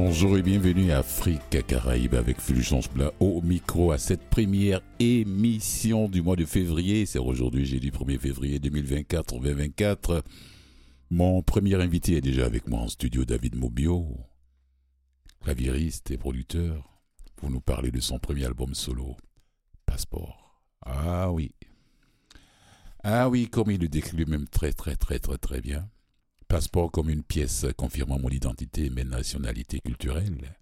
Bonjour et bienvenue à Afrique Caraïbes avec Fulgence Blanc au micro à cette première émission du mois de février. C'est aujourd'hui jeudi 1er février 2024-2024. Mon premier invité est déjà avec moi en studio, David Mobio, claviériste et producteur, pour nous parler de son premier album solo, Passeport. Ah oui. Ah oui, comme il le décrit lui-même très très très très très bien. Passeport comme une pièce confirmant mon identité et mes nationalités culturelles.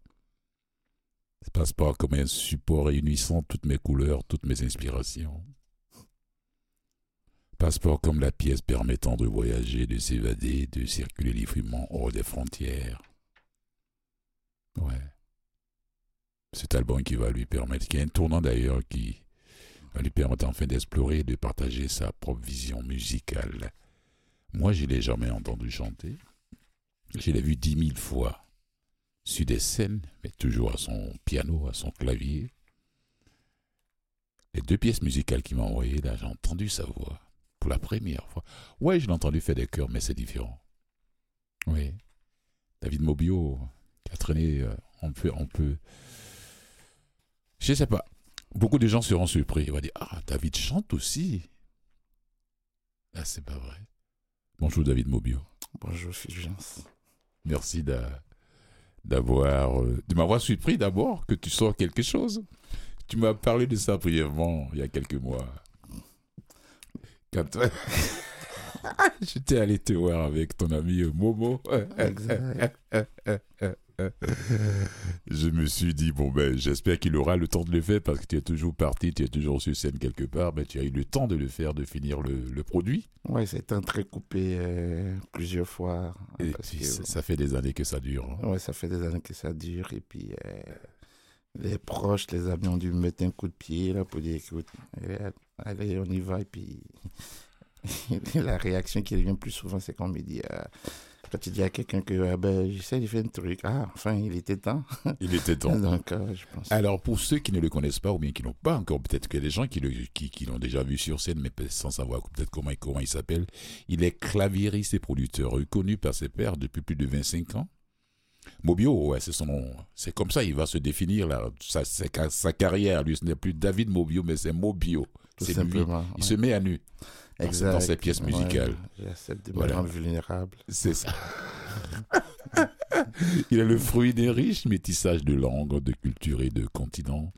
Passeport comme un support réunissant toutes mes couleurs, toutes mes inspirations. Passeport comme la pièce permettant de voyager, de s'évader, de circuler librement hors des frontières. Ouais. Cet album qui va lui permettre, qui est un tournant d'ailleurs, qui va lui permettre enfin d'explorer et de partager sa propre vision musicale moi, je l'ai jamais entendu chanter. Je l'ai vu dix mille fois sur des scènes, mais toujours à son piano, à son clavier. Les deux pièces musicales qu'il m'a envoyées, là, j'ai entendu sa voix pour la première fois. Ouais, je l'ai entendu faire des chœurs, mais c'est différent. Oui. David Mobio, qui a traîné, euh, on peut, on peut. Je sais pas. Beaucoup de gens seront surpris. Ils vont dire Ah, David chante aussi. Là, c'est pas vrai. Bonjour David Mobio. Bonjour Fulgence. Merci d'avoir euh, de m'avoir surpris d'abord que tu sors quelque chose. Tu m'as parlé de ça brièvement il y a quelques mois. Quand j'étais allé te voir avec ton ami Momo. Exact. je me suis dit, bon, ben, j'espère qu'il aura le temps de le faire parce que tu es toujours parti, tu es toujours sur scène quelque part, mais tu as eu le temps de le faire, de finir le, produit. Oui, c'est un très coupé euh, plusieurs fois. Et ça fait des années que ça dure. Hein. Oui, ça fait des années que ça dure. Et puis, euh, les proches, les amis ont dû me mettre un coup de pied là, pour dire, écoute, allez, on y va. Et puis, la réaction qui revient plus souvent, c'est qu'on me dit, euh, quand tu dis à quelqu'un que ah ben, j'essaie de faire un truc, ah, enfin, il était temps. Il était temps. Donc, euh, je pense. Alors, pour ceux qui ne le connaissent pas ou bien qui n'ont pas encore, peut-être que les gens qui, qui, qui l'ont déjà vu sur scène, mais sans savoir peut-être comment, comment il s'appelle, il est claviériste et producteur, reconnu par ses pairs depuis plus de 25 ans. Mobio, ouais, c'est son nom. C'est comme ça, il va se définir là. Sa, sa, carrière, lui, ce n'est plus David Mobio, mais c'est Mobio. C'est simplement. Il se met à nu exact. dans. J'accepte de me rendre vulnérable. C'est ça. il est le fruit d'un riche métissage de langues, de cultures et de continents.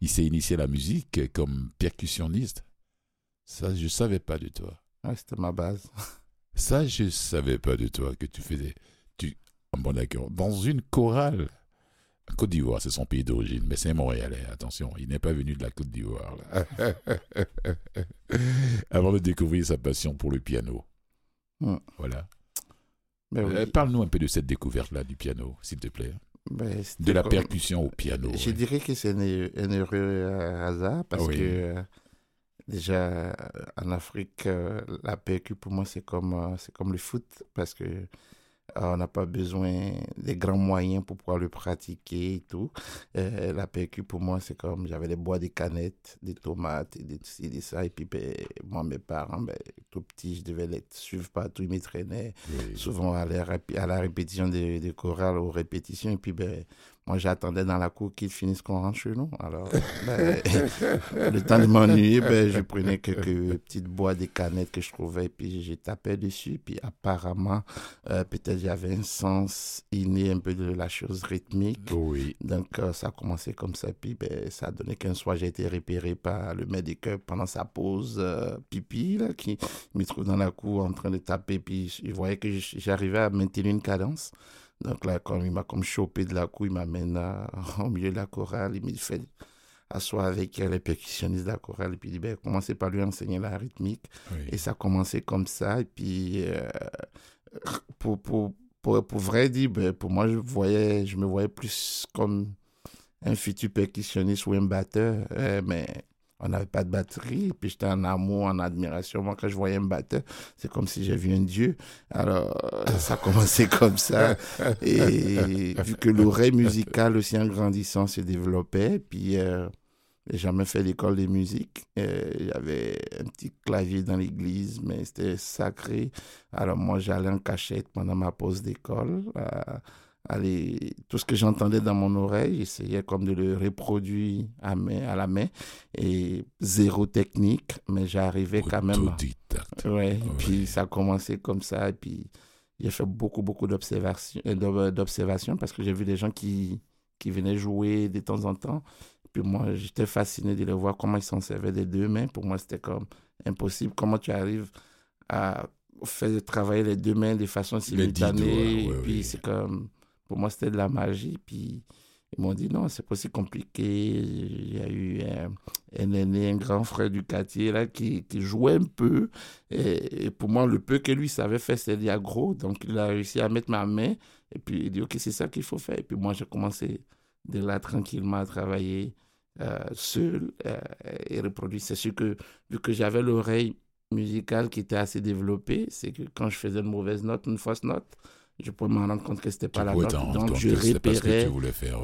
Il s'est initié à la musique comme percussionniste. Ça, je ne savais pas de toi. C'était ma base. Ça, je ne savais pas de toi que tu faisais. Tu... Bon, d'accord. Dans une chorale. Côte d'Ivoire, c'est son pays d'origine, mais c'est un Montréalais, attention, il n'est pas venu de la Côte d'Ivoire. Avant de découvrir sa passion pour le piano. Hmm. Voilà. Ben euh, parle-nous un peu de cette découverte-là du piano, s'il te plaît. Ben, de la percussion au piano. Je dirais que c'est un, heureux hasard parce que euh, déjà en Afrique, euh, la percu pour moi c'est comme, c'est comme le foot parce que on n'a pas besoin des grands moyens pour pouvoir le pratiquer et tout. Euh, la PQ, pour moi, c'est comme j'avais des bois, des canettes, des tomates, et des, des ça. Et puis, ben, moi, mes parents, ben, tout petit, je devais les suivre partout. Ils me traînaient souvent à la, à la répétition des, des chorales, aux répétitions. Et puis, ben, moi, j'attendais dans la cour qu'ils finissent qu'on rentre chez nous. Alors, ben, le temps de m'ennuyer, ben, je prenais quelques petites boîtes, des canettes que je trouvais, puis j'ai tapé dessus. Puis apparemment, euh, peut-être j'avais un sens inné un peu de la chose rythmique. Oui. Donc, euh, ça a commencé comme ça. Puis ben, ça a donné qu'un soir, j'ai été repéré par le maître des pendant sa pause euh, pipi, là, qui me trouve dans la cour en train de taper. Puis il voyait que j'arrivais à maintenir une cadence. Donc là, quand il m'a comme chopé de la couille, il m'amène au milieu de la chorale, il me fait asseoir avec les percussionnistes de la chorale, et puis il dit, ben, commencez par lui enseigner la rythmique. Et ça a commencé comme ça, et puis euh, pour, pour, pour, pour, vrai dire, ben, pour moi, je, voyais, je me voyais plus comme un futur percussionniste ou un batteur, euh, mais on n'avait pas de batterie. Puis j'étais en amour, en admiration. Moi, quand je voyais un batteur, c'est comme si j'avais un dieu. Alors, ça a commencé comme ça. Et vu que l'oreille musicale aussi en grandissant se développait, puis euh, j'ai jamais fait d'école de musique. Avait un petit clavier dans l'église, mais c'était sacré. Alors moi, j'allais en cachette pendant ma pause d'école. Tout ce que j'entendais dans mon oreille, j'essayais comme de le reproduire à, main, à la main. Et zéro technique, mais j'arrivais quand même. Ouais, ouais. Puis ça a commencé comme ça. Et puis j'ai fait beaucoup, beaucoup d'observations euh, parce que j'ai vu des gens qui, qui venaient jouer de temps en temps. Puis moi, j'étais fasciné de les voir comment ils s'en servaient des deux mains. Pour moi, c'était comme impossible. Comment tu arrives à faire travailler les deux mains de façon simultanée. et puis c'est comme, pour moi, c'était de la magie. Puis ils m'ont dit non, c'est pas si compliqué. Il y a eu un, un aîné, un grand frère du quartier là, qui, jouait un peu. Et, pour moi, le peu que lui savait faire, c'était gros. Donc il a réussi à mettre ma main. Et puis il dit ok, c'est ça qu'il faut faire. Et puis moi, j'ai commencé de là tranquillement à travailler euh, seul euh, et reproduire. C'est sûr que vu que j'avais l'oreille musicale qui était assez développée, c'est que quand je faisais une mauvaise note, une fausse note, je pouvais me rendre compte que c'était pas la note. Donc, je repérais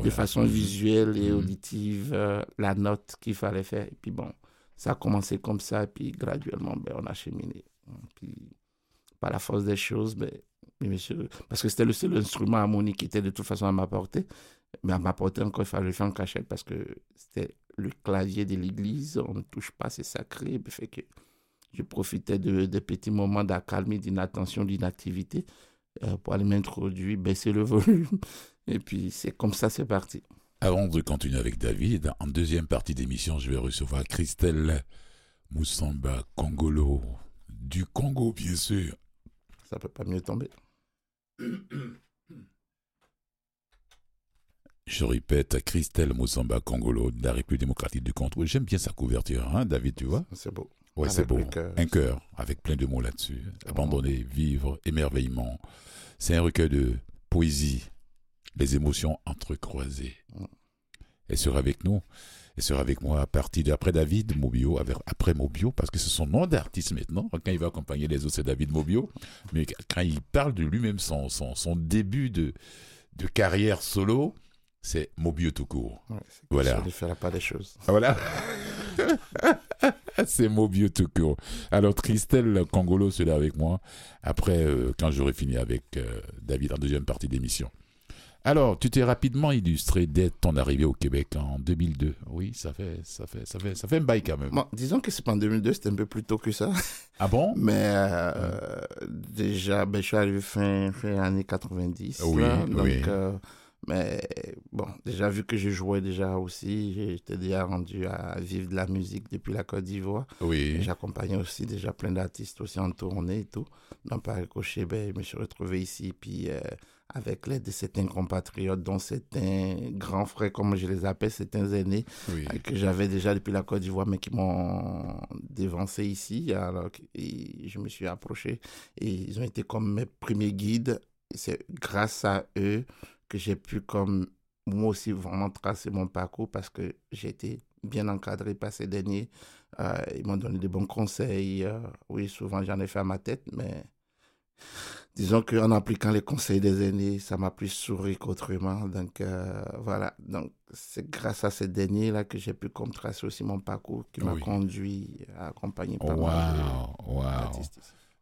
de façon visuelle et mhm. auditive euh, la note qu'il fallait faire. Et puis bon, ça a commencé comme ça, et puis graduellement, ben, on a cheminé. Puis, par la force des choses, ben, monsieur, parce que c'était le seul instrument harmonique qui était de toute façon à ma portée. Mais à ma portée, encore, il fallait le faire en cachette parce que c'était le clavier de l'église, on ne touche pas, c'est sacré. Fait que je profitais de, de petits moments d'accalmie, d'inattention, d'inactivité pour aller m'introduire, baisser le volume. Et puis, c'est comme ça, c'est parti. Avant de continuer avec David, en deuxième partie d'émission, je vais recevoir Christelle Moussamba Congolo, du Congo, bien sûr. Ça peut pas mieux tomber. Je répète, Christelle Moussamba Congolo, de la République démocratique du Congo. J'aime bien sa couverture, hein, David, tu vois C'est beau. Oui, c'est beau. Un cœur, avec plein de mots là-dessus. Abandonner, vivre, émerveillement. C'est un recueil de poésie, les émotions entrecroisées. Mm. Elle sera avec nous. Elle sera avec moi à partir d'après David Mobio, après Mobio, parce que c'est son nom d'artiste maintenant. Quand il va accompagner les autres, c'est David Mobio. Mais quand il parle de lui-même, son, son, son, début de, de carrière solo, c'est Mobio tout court. voilà. ne fera pas des choses. Voilà. c'est Mobio tout court. Alors, Christelle Congolo sera avec moi après, euh, quand j'aurai fini avec euh, David en deuxième partie d'émission. Alors, tu t'es rapidement illustré dès ton arrivée au Québec en 2002. Oui, ça fait, ça fait, ça fait, ça fait un bail quand même. disons que c'est pas en 2002, c'était un peu plus tôt que ça. Ah bon? Mais euh, déjà, ben, je suis arrivé fin, fin années 90. Oui, donc, oui. Mais bon, déjà vu que je jouais déjà aussi, j'étais déjà rendu à vivre de la musique depuis la Côte d'Ivoire. Oui. J'accompagnais aussi déjà plein d'artistes aussi en tournée et tout. Donc par ricochet, ben, je me suis retrouvé ici. Puis euh, avec l'aide de certains compatriotes, dont certains grands frères, comme je les appelle, certains aînés, euh, que j'avais déjà depuis la Côte d'Ivoire, mais qui m'ont dévancé ici. Alors je me suis approché et ils ont été comme mes premiers guides. C'est grâce à eux que j'ai pu comme moi aussi vraiment tracer mon parcours parce que j'ai été bien encadré par ces derniers. Euh, ils m'ont donné des bons conseils. Euh, oui, souvent j'en ai fait à ma tête, mais disons qu'en appliquant les conseils des aînés, ça m'a plus souri qu'autrement. Donc euh, voilà, donc c'est grâce à ces derniers-là que j'ai pu comme tracer aussi mon parcours qui m'a conduit à accompagner pas mal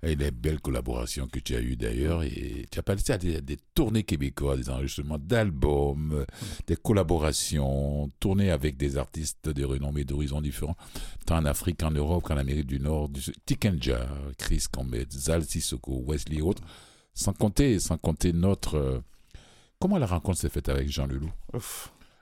et les belles collaborations que tu as eues d'ailleurs. Et tu as participé à des, tournées québécoises, des enregistrements d'albums, des collaborations, tournées avec des artistes de renommée d'horizons différents, tant en Afrique qu'en Europe qu'en Amérique du Nord. Tikenja, Chris Comet, Zal Sissoko, Wesley et autres. Sans compter, sans compter notre. Euh, comment la rencontre s'est faite avec Jean Leloup?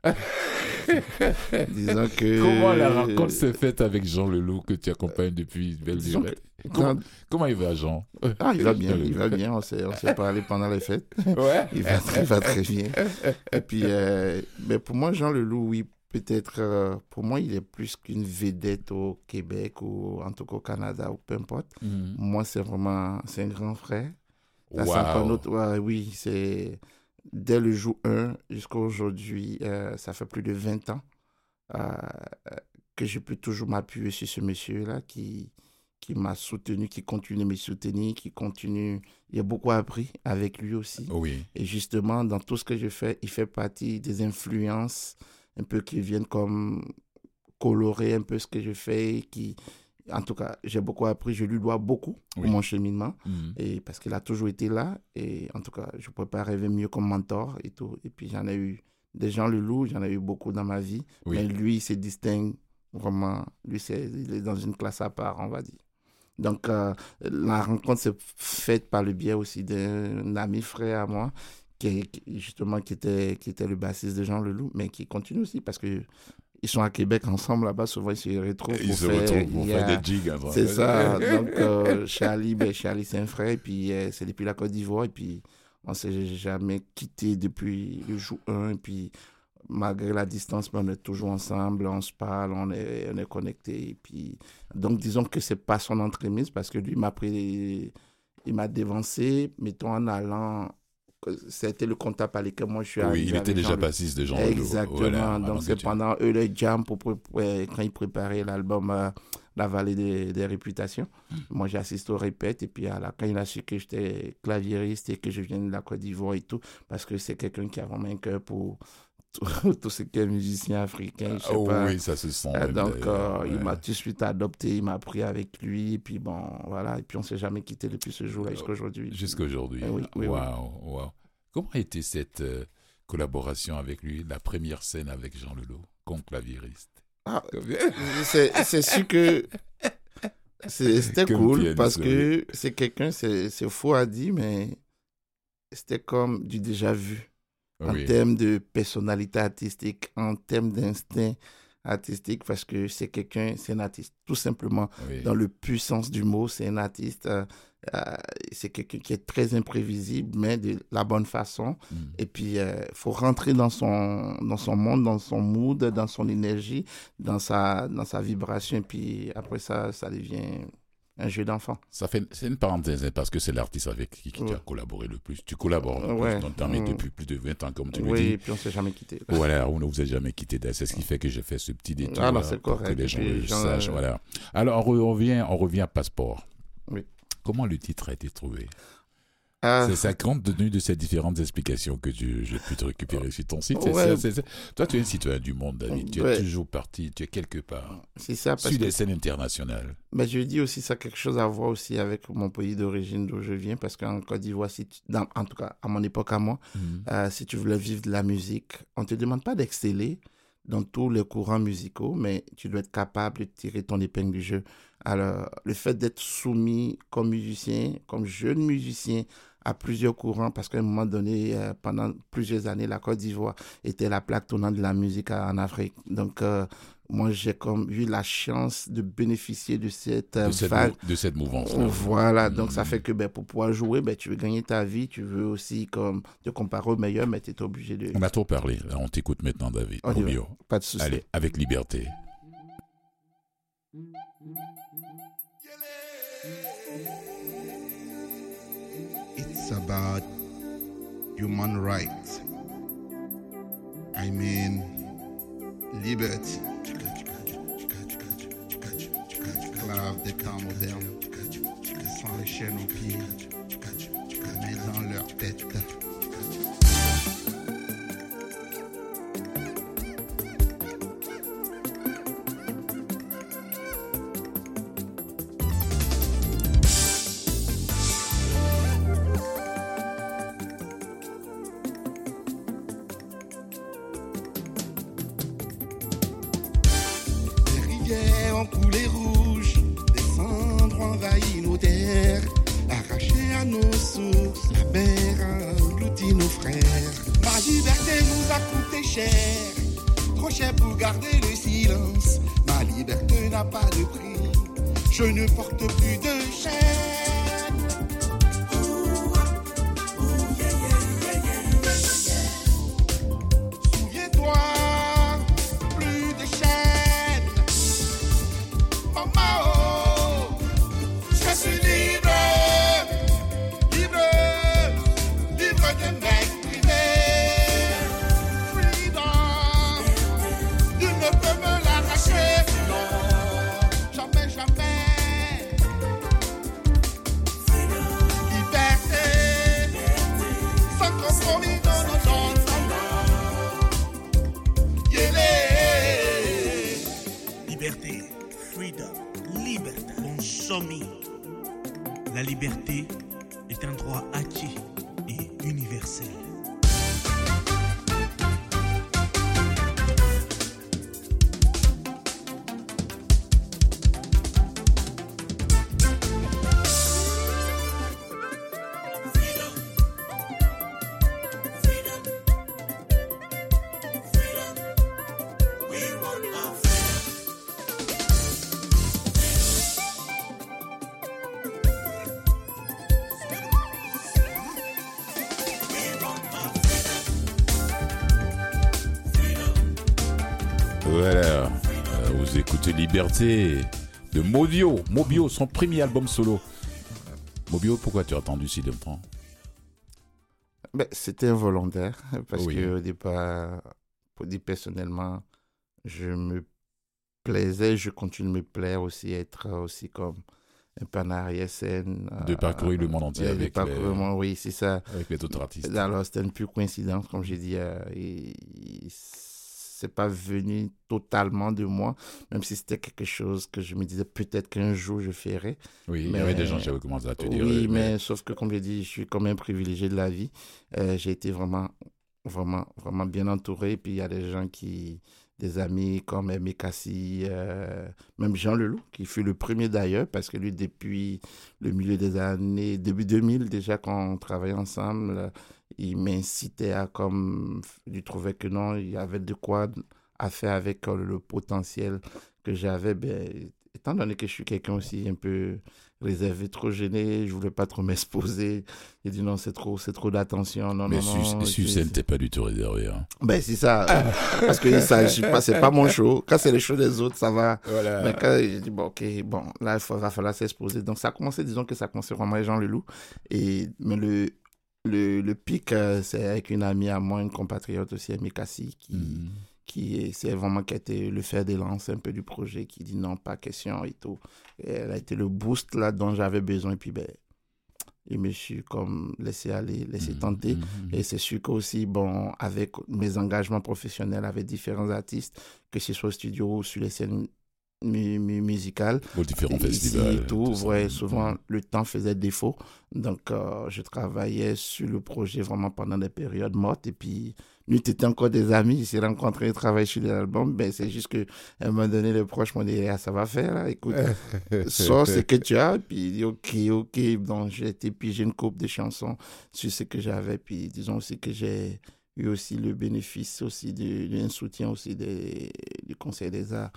Disons que... Comment la rencontre s'est faite avec Jean Leloup que tu accompagnes depuis belle durée? comment, comment, il va, Jean? Ah, il va bien, il va bien. On s'est, parlé pendant les fêtes. Ouais. il, va, il va très bien. Et puis, euh, mais pour moi, Jean Leloup, oui, peut-être, euh, pour moi, il est plus qu'une vedette au Québec ou en tout cas au Canada ou peu importe. Mhm. Moi, c'est vraiment, c'est un grand frère. wow. autre, oui, c'est dès le jour 1 jusqu'à aujourd'hui, euh, ça fait plus de 20 ans euh, que je peux toujours m'appuyer sur ce monsieur-là qui, qui m'a soutenu, qui continue de me soutenir, qui continue. Il a beaucoup appris avec lui aussi. Oui. Et justement, dans tout ce que je fais, il fait partie des influences un peu qui viennent comme coloré un peu ce que je fais, qui, en tout cas, j'ai beaucoup appris. Je lui dois beaucoup pour mon cheminement. Mhm. Et parce qu'il a toujours été là. Et en tout cas, je ne pourrais pas rêver mieux comme mentor et tout. Et puis, j'en ai eu des gens, le loup, j'en ai eu beaucoup dans ma vie. Mais lui, il se distingue vraiment. Lui, c'est il est dans une classe à part, on va dire. Donc, euh, la rencontre s'est faite par le biais aussi d'un ami frère à moi, qui, justement, qui était, qui était le bassiste de Jean Leloup, mais qui continue aussi parce que ils sont à Québec ensemble là-bas, souvent ils se retrouvent. Ils se retrouvent pour faire des gigs. Hein, c'est ça. Donc, euh, Charlie, ben, Charlie c'est un frère, et puis euh, c'est depuis la Côte d'Ivoire, et puis on ne s'est jamais quitté depuis le jour 1, et puis malgré la distance, mais on est toujours ensemble, on se parle, on est, on est connectés. Et puis, donc, disons que c'est pas son entremise parce que lui m'a pris, il m'a dévancé, mettons, en allant c'était le comptable à lequel moi je suis arrivé. Oui, il était déjà bassiste de Jean Exactement. Donc, c'est pendant eux les jam, pour, quand ils préparaient l'album euh, La Vallée des, des Réputations. Hmm. Moi, j'assiste au répète. Et puis, à la, quand il a su que j'étais claviériste et que je viens de la Côte d'Ivoire et tout, parce que c'est quelqu'un qui a vraiment un cœur pour tout, ce qui est musicien africain. Je sais oh, pas. Oui, ça se sent. Euh, donc, euh, il m'a tout de suite adopté, il m'a pris avec lui, et puis bon, voilà. Et puis, on s'est jamais quitté depuis ce jour-là jusqu'à aujourd'hui. Jusqu'à aujourd'hui. oui, oui, wow, Comment a été cette euh, collaboration avec lui, la première scène avec Jean Leloup, comme clavieriste ah, C'est sûr que c'était cool parce que c'est quelqu'un, c'est faux à dire, mais c'était comme du déjà vu en termes de personnalité artistique, en termes d'instinct artistique, parce que c'est quelqu'un, c'est un artiste, tout simplement. Dans le puissance du mot, c'est un artiste, euh, euh, c'est quelqu'un qui est très imprévisible, mais de la bonne façon. Mm. Et puis, il euh, faut rentrer dans son, dans son monde, dans son mood, dans son énergie, dans sa, dans sa vibration. Et puis, après ça, ça devient un jeu d'enfant. Ça fait, c'est une parenthèse, hein, parce que c'est l'artiste avec qui, tu as collaboré le plus. Tu collabores le plus mm. depuis plus de 20 ans, comme tu le dis. Oui, et puis on ne s'est jamais quitté. Voilà, on ne vous a jamais quitté. C'est ce qui fait que j'ai fait ce petit détour. Ah, correct. Pour que les gens le sachent. Euh, voilà. Alors, on revient, on revient à Passeport. Oui. Comment le titre a été trouvé? Ah. C'est ça compte tenu de ces différentes explications que j'ai pu te récupérer sur ton site. Toi, tu es citoyen du monde, David. Tu es toujours parti, tu es quelque part. C'est ça. Parce sur des scènes internationales. Mais je dis aussi, ça a quelque chose à voir aussi avec mon pays d'origine d'où je viens. Parce qu'en Côte d'Ivoire, si en tout cas, à mon époque, à moi, mhm. euh, si tu voulais vivre de la musique, on ne te demande pas d'exceller dans tous les courants musicaux, mais tu dois être capable de tirer ton épingle du jeu. Alors, le fait d'être soumis comme musicien, comme jeune musicien, à plusieurs courants parce qu'à un moment donné, euh, pendant plusieurs années, la Côte d'Ivoire était la plaque tournante de la musique en Afrique. Donc, euh, moi, j'ai comme eu la chance de bénéficier de cette, euh, de cette vague. de cette mouvance. Voilà, donc ça mm. fait que ben, pour pouvoir jouer, ben, tu veux gagner ta vie, tu veux aussi comme, te comparer au meilleur, mais tu es obligé de... On a trop parlé, on t'écoute maintenant, David. Pas de souci. Allez, avec liberté. About human rights. I mean, liberty. Esclaves des temps modernes, sans les chaînes aux pieds, mais dans leur tête. cher, trop cher pour garder le silence. Ma liberté n'a pas de prix, je ne porte plus de écoutez Liberté de Mobio. Mobio, son premier album solo. Mobio, pourquoi tu as attendu si longtemps? Ben, C'était involontaire, parce Oui. que au départ, pour dire personnellement, je me plaisais, je continue de me plaire aussi, être aussi comme un peu en arrière-scène. De euh, parcourir le monde entier de avec les- le monde, oui, c'est ça. avec les autres artistes. Alors, c'était une pure coïncidence, comme j'ai dit. euh, et c'est pas venu totalement de moi, même si c'était quelque chose que je me disais peut-être qu'un jour je ferais. Oui, il y mais- avait des gens qui avaient commencé à te dire. Oui, euh, mais sauf que, comme j'ai dit, je suis quand même privilégié de la vie. Euh, j'ai été vraiment, vraiment, vraiment bien entouré. Puis il y a des gens qui, des amis comme Aimé Cassie, euh, même Jean Leloup, qui fut le premier d'ailleurs, parce que lui, depuis le milieu des années, début 2000, déjà, quand on travaillait ensemble, il m'incitait à comme, il trouvait que non, il y avait de quoi à faire avec euh, le potentiel que j'avais. Ben, étant donné que je suis quelqu'un aussi un peu réservé, trop gêné, je voulais pas trop m'exposer. Il dit non, c'est trop, c'est trop d'attention. Non, mais non, non. T'es pas du tout réservé. Hein. Ben, c'est ça. parce que ça, je pas, c'est pas mon show. Quand c'est le show des autres, ça va. Voilà. Mais quand j'ai dit, bon, ok, bon, là, il faut- va falloir s'exposer. Donc, ça a commencé, disons que ça a commencé vraiment avec Jean Leloup. Et, mais le, le, le pic, euh, c'est avec une amie à moi, une compatriote aussi, Amy Cassie, qui, Mhm. qui est, c'est vraiment qui a été le fer des lances un peu du projet, qui dit non, pas question et tout. Et elle a été le boost là dont j'avais besoin. Et puis, ben, je me suis comme laissé aller, laissé Mhm. tenter. Mhm. Et c'est sûr qu'aussi, bon, avec mes engagements professionnels avec différents artistes, que ce soit au studio ou sur les scènes mu- mu- musicales, Aux différents ici festivals. et tout, ouais, souvent le temps faisait défaut. Donc, euh, je travaillais sur le projet vraiment pendant des périodes mortes. Et puis, nous, étions encore des amis, ils s'est rencontrés, ils travaillaient sur l'album. Ben, c'est juste qu'à un moment donné, les proches m'ont dit, ah, ça va faire, là, écoute, sors ce que tu as. Puis, il dit, ok, ok. Donc, j'ai été piger une coupe de chansons sur ce que j'avais. Puis, disons aussi que j'ai eu aussi le bénéfice aussi d'un soutien aussi des, du Conseil des arts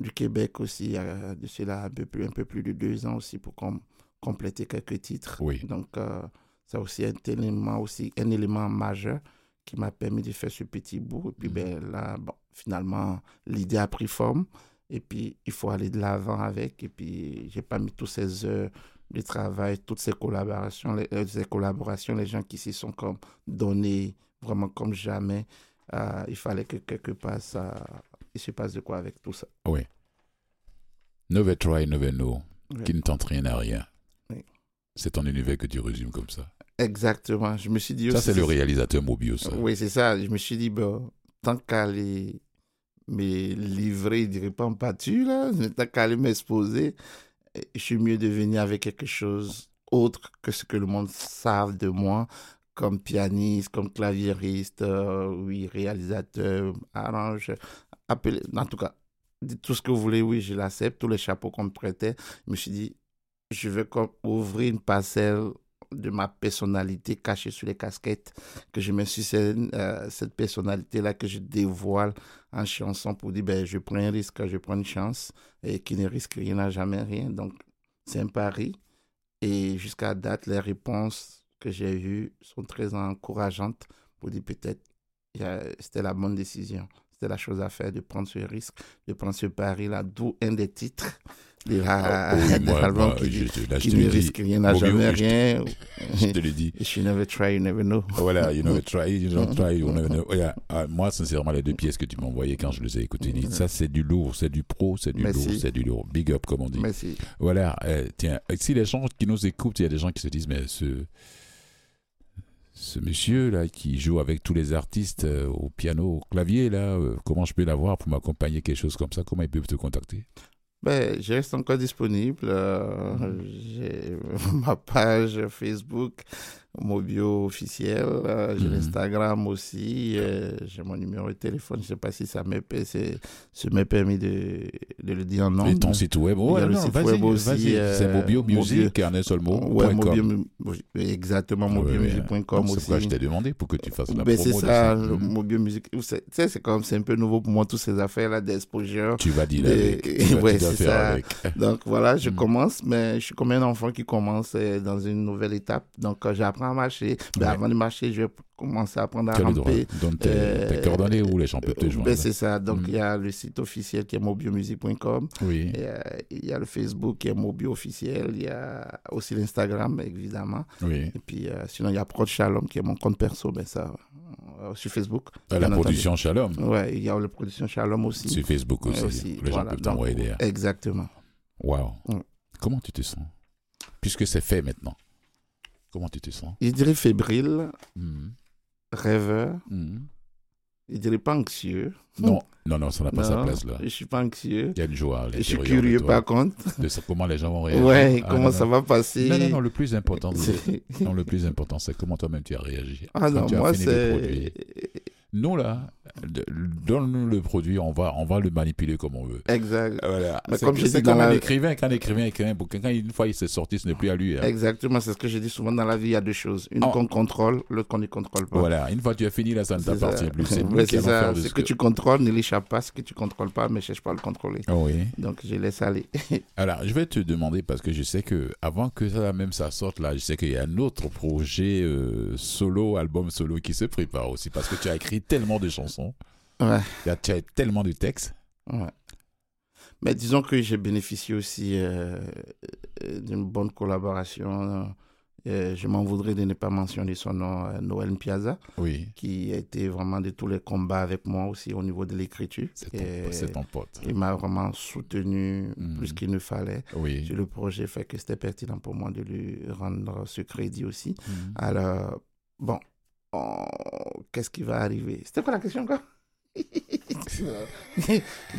du Québec aussi, euh, de cela un peu, plus, un peu plus de deux ans aussi pour com- compléter quelques titres. Oui. Donc, euh, ça aussi un élément, aussi un élément majeur qui m'a permis de faire ce petit bout. Et puis, Mhm. ben, là, bon, finalement, l'idée a pris forme. Et puis, il faut aller de l'avant avec. Et puis, j'ai pas mis toutes ces heures de travail, toutes ces collaborations, les, euh, ces collaborations, les gens qui s'y sont comme donnés vraiment comme jamais. Euh, il fallait que quelque part, ça, il se passe de quoi avec tout ça. Never try, never know. Ouais. Qui ne tente rien à rien. Oui. C'est ton univers que tu résumes comme ça. Exactement. Je me suis dit Ça, c'est le réalisateur Mobio, ça. Oui, c'est ça. Je me suis dit, bon, tant qu'à aller me livrer, je dirais pas en pâture, là, tant qu'à aller m'exposer, je suis mieux de venir avec quelque chose autre que ce que le monde savent de moi, comme pianiste, comme claviériste, euh, oui, réalisateur, arrange, appelez, en tout cas, dites tout ce que vous voulez, oui, je l'accepte, tous les chapeaux qu'on me prêtait. Je me suis dit, je comme ouvrir une parcelle de ma personnalité cachée sous les casquettes, que je me suis euh, cette personnalité-là que je dévoile en chanson pour dire, ben, je prends un risque, je prends une chance, et qui ne risque rien n'a jamais rien. Donc, c'est un pari. Et jusqu'à date, les réponses que j'ai eues sont très encourageantes pour dire peut-être c'était la bonne décision. C'était la chose à faire de prendre ce risque, de prendre ce pari-là, d'où un des titres de Ah, l'album qui, qui ne risque rien, Mobio, jamais rien. Je te le dis. You never try, you never know. Voilà, you never try, you don't try, you never know. Voilà. Ah, moi, sincèrement, les deux pièces que tu m'as envoyées quand je les ai écoutées, ça, c'est du lourd, c'est du pro, c'est du lourd, c'est du lourd. Big up, comme on dit. Merci. Voilà, euh, tiens, si les gens qui nous écoutent, il y a des gens qui se disent, mais ce, ce monsieur là qui joue avec tous les artistes euh, au piano, au clavier là, euh, comment je peux l'avoir pour m'accompagner quelque chose comme ça? Comment ils peuvent te contacter? Ben, je reste encore disponible. Euh, j'ai ma page Facebook, Mobio officiel. euh, j'ai Mhm. l'Instagram aussi. euh, j'ai mon numéro de téléphone. Je sais pas si ça m'est ça permis de, de le dire en nom. Et ton site web, Il y a ouais, le non, site vas-y, web aussi, euh, c'est Mobio Music en un seul mot. Ouais. Mobio, exactement, mobiomusic.com Donc, C'est aussi. pourquoi je t'ai demandé pour que tu fasses la Ben, promo. c'est de ça, le Mhm. Mobio Music. Tu sais, c'est comme, c'est un peu nouveau pour moi, toutes ces affaires-là d'exposure. Tu vas dire avec. Tu vas ouais, c'est ça. avec. Donc voilà, je Mm. commence, mais je suis comme un enfant qui commence dans une nouvelle étape. Donc euh, à marcher. Ouais. Avant de marcher, je vais commencer à apprendre à droit. ramper. Donne tes, Euh, tes coordonnées où les gens peuvent te Euh, joindre. ben, c'est ça. Donc Mm. il y a le site officiel qui est. Oui. Et, euh, Il y a le Facebook qui est Mobio officiel. Il y a aussi l'Instagram, évidemment. Oui. Et puis euh, sinon, il y a Prod Shalom qui est mon compte perso. Ben, ça, euh, sur Facebook. À la entendu. production Shalom. Ouais, il y a la production Shalom aussi. Sur Facebook aussi. Les gens peuvent Donc, t'envoyer des. Exactement. Waouh. Mm. Comment tu te sens? Puisque c'est fait maintenant. Comment tu te sens? Je dirais fébrile, Mhm. rêveur. Mhm. Je dirais pas anxieux. Non, non, non, ça n'a pas sa place là. Je suis pas anxieux. Il y a une joie à Je suis de curieux par contre. de ça- comment les gens vont réagir? Ouais, Ah, comment non, ça non. va passer? Non, non, non, le plus important, C'est- non, le plus important, c'est comment toi-même tu as réagi. Ah Quand non, tu moi c'est... Nous, là, donne-nous le produit, on va, on va le manipuler comme on veut. Exact. Voilà. Mais comme je dis comme un écrivain, quand un écrivain écrit un bouquin, quand une fois il s'est sorti, ce n'est plus à lui. hein. Exactement, c'est ce que je dis souvent dans la vie, il y a deux choses. Une Oh. qu'on contrôle, l'autre qu'on ne contrôle pas. Voilà, une fois tu as fini, là, ça ne t'appartient plus. C'est ça. Ce que tu contrôles ne l'échappe pas, ce que tu contrôles pas, mais cherche pas à le contrôler. Oh oui. Donc je laisse aller. Alors, je vais te demander, parce que je sais que avant que ça même ça sorte, là, je sais qu'il y a un autre projet euh, solo, album solo qui se prépare aussi, parce que tu as écrit tellement de chansons, Ouais. as, tu as tellement de textes. Ouais. Mais disons que j'ai bénéficié aussi euh, euh, d'une bonne collaboration. Euh, je m'en voudrais de ne pas mentionner son nom, euh, Noël Piazza, Oui, qui a été vraiment de tous les combats avec moi aussi au niveau de l'écriture. c'est ton, pote. Il m'a vraiment soutenu Mhm. plus qu'il ne fallait. Oui. sur le projet, fait que c'était pertinent pour moi de lui rendre ce crédit aussi. Mhm. Alors, bon, qu'est-ce qui va arriver? C'était quoi la question encore?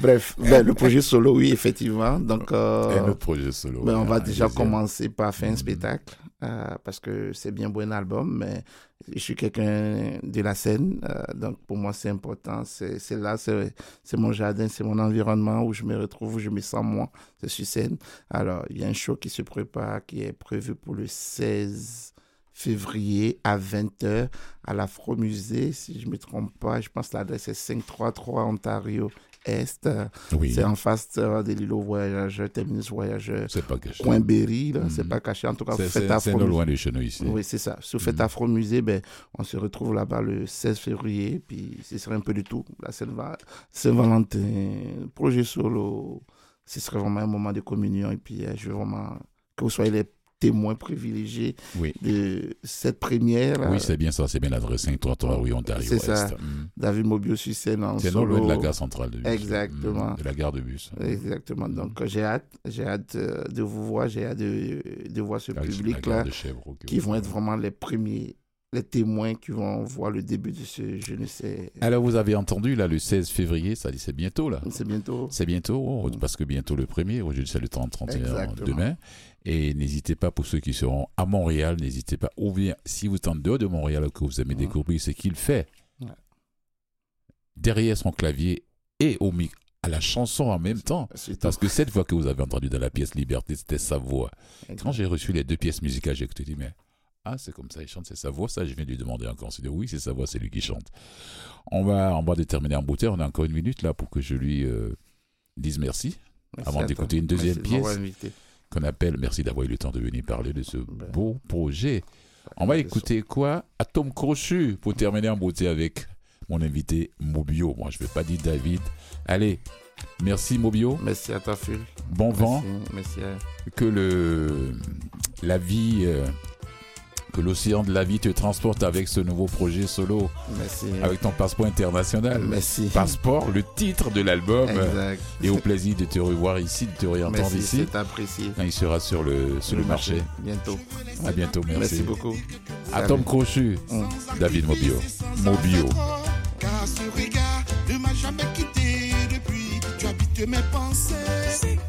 Bref, ben, le projet solo, oui, effectivement. Donc, euh, Un autre projet solo. ben, on va déjà deuxième. commencer par faire un Mhm. spectacle, euh, parce que c'est bien beau un album, mais je suis quelqu'un de la scène, euh, donc pour moi c'est important, c'est là, c'est c'est mon jardin, c'est mon environnement où je me retrouve, où je me sens moi, c'est sur scène. Alors, il y a un show qui se prépare, qui est prévu pour le 16 février à 20h à l'Afro-Musée, si je ne me trompe pas, je pense que l'adresse est 533 Ontario Est. Oui, C'est en face euh, de l'île aux voyageurs, terminus voyageurs. c'est pas caché. Coin Berry, là, c'est pas caché. En tout cas, C'est- faites C'est c'est Afro non loin de chez nous ici. Oui, c'est ça. Sur Fête Mhm. Afro Musée, ben, on se retrouve là-bas le 16 février, puis ce serait un peu du tout. La Saint-Va- Saint-Valentin, projet solo, ce serait vraiment un moment de communion, et puis euh, je veux vraiment que vous soyez les témoins privilégiés Oui. de cette première. Oui, c'est bien ça, c'est bien l'adresse 533 rue Ontario C'est ça. Mm. David Mobio sur scène en C'est non loin de la gare centrale de bus. Exactement. Mm, De la gare de bus. Exactement. Donc, euh, j'ai hâte, j'ai hâte euh, de vous voir, j'ai hâte de, de voir ce la public-là qui vont être vraiment les premiers, les témoins qui vont voir le début de ce je ne sais. Alors, vous avez entendu, là, le 16 février, ça dit c'est bientôt, là. C'est bientôt. C'est bientôt, oh, parce que bientôt le premier, aujourd'hui c'est le 30, 31 Exactement. demain. Et n'hésitez pas, pour ceux qui seront à Montréal, n'hésitez pas, ou bien si vous êtes en dehors de Montréal, que vous aimez Ouais. découvrir ce qu'il fait, Ouais. derrière son clavier et au mic- à la chanson en même temps. Parce que cette voix que vous avez entendue dans la pièce Liberté, c'était sa voix. Quand j'ai reçu les deux pièces musicales, j'ai écouté, dit, mais ah, c'est comme ça, il chante, c'est sa voix, ça, je viens de lui demander encore. Il dit, oui, c'est sa voix, c'est lui qui chante. On va, on va déterminer en beauté, on a encore une minute là pour que je lui euh, dise merci, Merci avant d'écouter une deuxième de pièce. qu'on appelle, merci d'avoir eu le temps de venir parler de ce Ben. beau projet. On va écouter quoi? Atome Crochu pour terminer en beauté avec mon invité Mobio. Moi, je ne vais pas dire David. Allez, merci Mobio. Merci à toi, Phil. Bon vent. Merci. Merci à... que le la vie euh, que l'océan de la vie te transporte avec ce nouveau projet solo Merci. avec ton passeport international Merci. passeport le titre de l'album Exact. et au plaisir de te revoir ici de te réentendre Merci, ici c'est apprécié. quand il sera sur le sur le marché Bientôt. à bientôt merci, Merci beaucoup. Atome Crochu Hum. David Mobio Mobio Car ce regard ne m'a jamais quitté depuis. Tu habites mes pensées.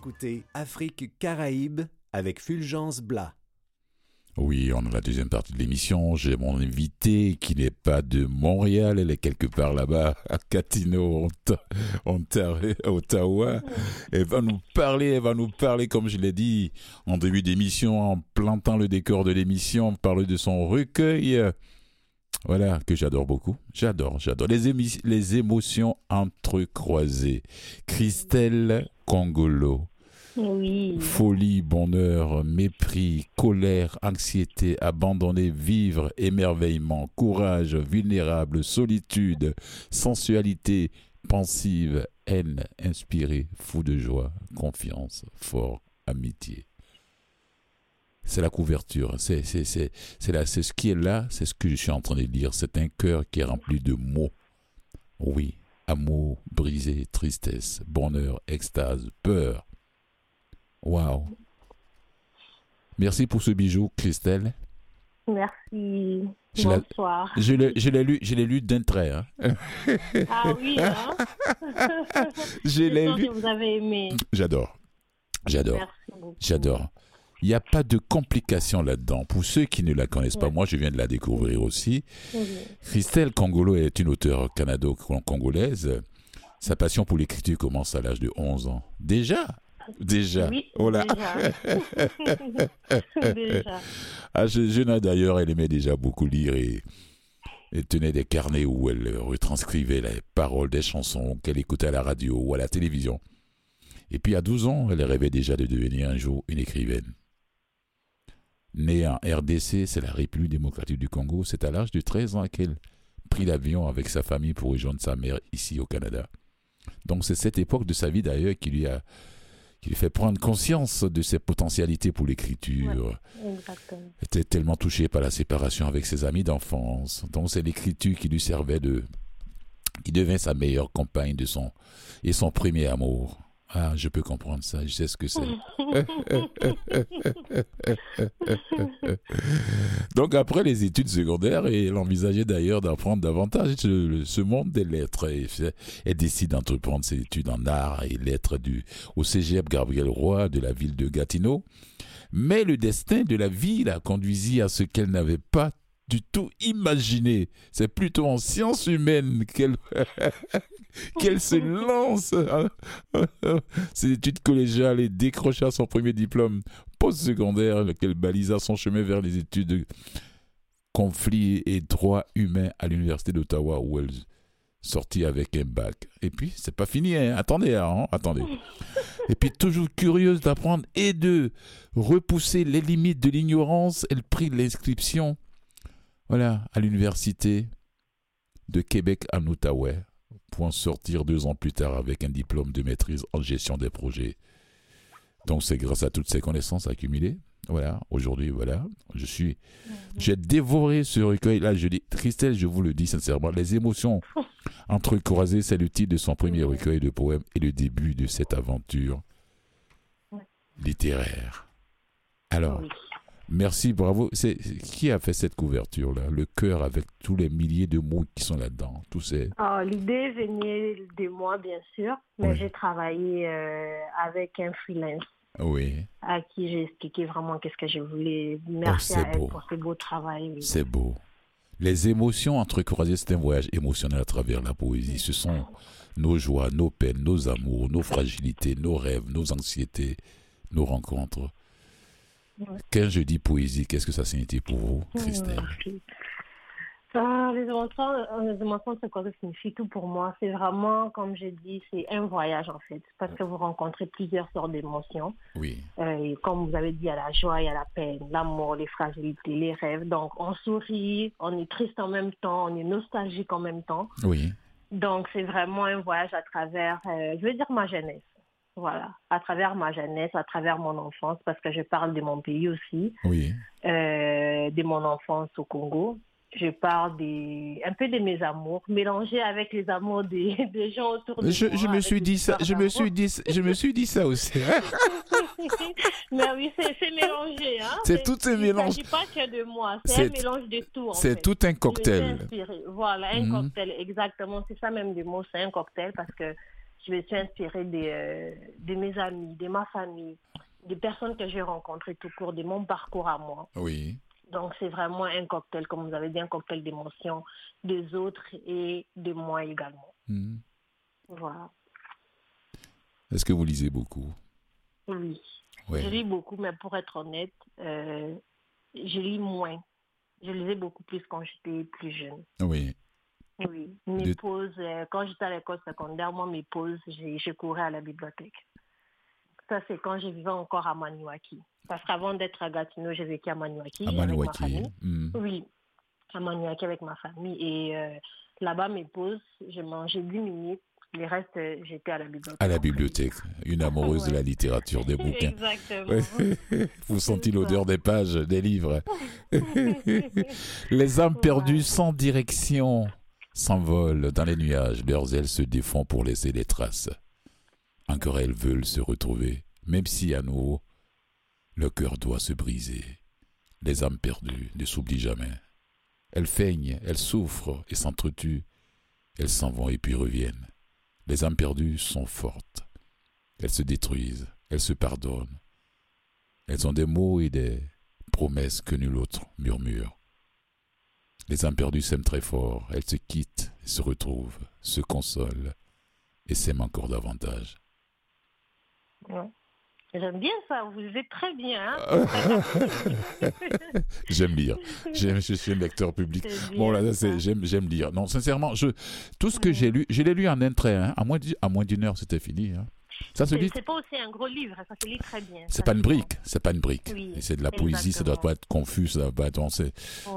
Écoutez Afrique Caraïbes avec Fulgence Blas. Oui, on a la deuxième partie de l'émission. J'ai mon invité qui n'est pas de Montréal, elle est quelque part là-bas, à Catino, Ottawa. Elle va nous parler, elle va nous parler, comme je l'ai dit en début d'émission, en plantant le décor de l'émission, parler de son recueil. Voilà, que j'adore beaucoup. J'adore, j'adore. Les, les émotions entrecroisées. Christelle Congolo. Folie, bonheur, mépris, colère, anxiété, abandonner, vivre, émerveillement, courage, vulnérable, solitude, sensualité, pensive, haine, inspiré, fou de joie, confiance, fort, amitié. C'est la couverture, c'est ce qui est là, c'est ce que je suis en train de dire. C'est un cœur qui est rempli de mots. Oui, amour, brisé, tristesse, bonheur, extase, peur, Waouh. Merci pour ce bijou, Christelle. Merci. Bonsoir. je l'ai lu, je l'ai lu d'un trait. Hein. Ah oui, hein? je l'ai lu. Que vous avez aimé. J'adore. J'adore. J'adore. Il n'y a pas de complications là-dedans. Pour ceux qui ne la connaissent pas, moi je viens de la découvrir aussi. Christelle Congolo est une auteure canado-congolaise. Sa passion pour l'écriture commence à l'âge de 11 ans. Déjà, Déjà. Oui, oh là. déjà. Ah, je, d'ailleurs, elle aimait déjà beaucoup lire et, elle tenait des carnets où elle retranscrivait les paroles des chansons qu'elle écoutait à la radio ou à la télévision. Et puis à 12 ans, elle rêvait déjà de devenir un jour une écrivaine. Née en RDC, c'est la République démocratique du Congo, c'est à l'âge de 13 ans qu'elle prit l'avion avec sa famille pour rejoindre sa mère ici au Canada. Donc c'est cette époque de sa vie d'ailleurs qui lui a qui lui fait prendre conscience de ses potentialités pour l'écriture. Était tellement touché par la séparation avec ses amis d'enfance. Donc c'est l'écriture qui lui servait de... qui devint sa meilleure compagne de son... et son premier amour. Ah, je peux comprendre ça, je sais ce que c'est. Donc après les études secondaires, elle envisageait d'ailleurs d'apprendre davantage ce monde des lettres. Et elle décide d'entreprendre ses études en art et lettres du, au cégep Gabriel Roy de la ville de Gatineau. Mais le destin de la vie la conduisit à ce qu'elle n'avait pas du tout imaginé. C'est plutôt en sciences humaines qu'elle qu'elle se lance. Ses études collégiales et décrocha son premier diplôme post-secondaire, lequel balisa son chemin vers les études de conflits et droits humains à l'université d'Ottawa où elle sortit avec un bac. Et puis, c'est pas fini, hein. attendez, hein, attendez. Et puis, toujours curieuse d'apprendre et de repousser les limites de l'ignorance, elle prit l'inscription voilà, à l'université de Québec à Outaouais sortir deux ans plus tard avec un diplôme de maîtrise en gestion des projets. Donc c'est grâce à toutes ces connaissances accumulées. Voilà, aujourd'hui, voilà, je suis, j'ai dévoré ce recueil. Là, je dis, Christelle, je vous le dis sincèrement, les émotions entrecroisées, c'est le titre de son premier recueil de poèmes et le début de cette aventure littéraire. Alors, Merci, bravo. C'est qui a fait cette couverture là Le cœur avec tous les milliers de mots qui sont là-dedans, tous ces. Oh, l'idée venait de moi bien sûr, mais j'ai travaillé euh, avec un freelance. Oui. À qui j'ai expliqué vraiment qu'est-ce que je voulais. Merci oh, à elle pour ce beau travail. C'est beau. Les émotions entrecroisées, c'est un voyage émotionnel à travers la poésie. Ce sont nos joies, nos peines, nos amours, nos fragilités, nos rêves, nos anxiétés, nos rencontres. Quand je dis poésie, qu'est-ce que ça signifie pour vous, Christelle ah, les émotions, euh, c'est quoi ça signifie tout pour moi? C'est vraiment, comme j'ai dit, c'est un voyage en fait, parce que vous rencontrez plusieurs sortes d'émotions. Oui. Euh, comme vous avez dit, il y a la joie, il y a la peine, l'amour, les fragilités, les rêves. Donc, on sourit, on est triste en même temps, on est nostalgique en même temps. Oui. Donc, c'est vraiment un voyage à travers, euh, je veux dire, ma jeunesse. Voilà, à travers ma jeunesse, à travers mon enfance, parce que je parle de mon pays aussi, oui. Euh, de mon enfance au Congo. Je parle des, un peu de mes amours, mélangés avec les amours des, des gens autour de je, moi. Je me suis dit ça, je me suis dit, je me suis dit ça aussi. Mais oui, c'est mélangé. Hein? C'est tout un mélange. Il ne pas que de moi, c'est un mélange de tout. C'est tout un cocktail. Voilà, un mhm. cocktail, exactement. C'est ça même du mot, c'est un cocktail parce que je me suis inspirée euh, de, mes amis, de ma famille, des personnes que j'ai rencontrées tout court, de mon parcours à moi. Oui. Donc c'est vraiment un cocktail, comme vous avez dit, un cocktail d'émotions des autres et de moi également. Hmm. Voilà. Est-ce que vous lisez beaucoup? Oui. Je lis beaucoup, mais pour être honnête, euh, je lis moins. Je lisais beaucoup plus quand j'étais plus jeune. Oui. Oui, mes pauses, euh, quand j'étais à l'école secondaire, moi, mes pauses, je courais à la bibliothèque. Ça, c'est quand je vivais encore à Maniwaki. Parce qu'avant d'être à Gatineau, j'ai vécu à Maniwaki. À Maniwaki. Hmm. Oui, à Maniwaki avec ma famille. Et euh, là-bas, mes pauses, je mangeais 10 minutes. Les restes, euh, j'étais à la bibliothèque. À la bibliothèque, une amoureuse de la littérature, des bouquins. Exactement. Vous sentez l'odeur des pages, des livres. Les âmes perdues sans direction s'envolent dans les nuages, leurs ailes se défont pour laisser des traces. Encore elles veulent se retrouver, même si à nouveau le cœur doit se briser. Les âmes perdues ne s'oublient jamais. Elles feignent, elles souffrent et s'entretuent. Elles s'en vont et puis reviennent. Les âmes perdues sont fortes. Elles se détruisent, elles se pardonnent. Elles ont des mots et des promesses que nul autre murmure. Les âmes perdues s'aiment très fort, elles se quittent, se retrouvent, se consolent et s'aiment encore davantage. J'aime bien ça, vous êtes très bien. Hein. j'aime lire. J'aime, je suis un lecteur public. bon, là, j'aime, j'aime lire. Non, sincèrement, je, tout ce que j'ai lu, je l'ai lu en un trait. Hein. À moins, à moins d'une heure, c'était fini. Hein. Ça se lit. C'est pas aussi un gros livre, ça se lit très bien. C'est pas une brique, c'est pas une brique. c'est de la poésie, ça doit pas être confus, ça doit pas être.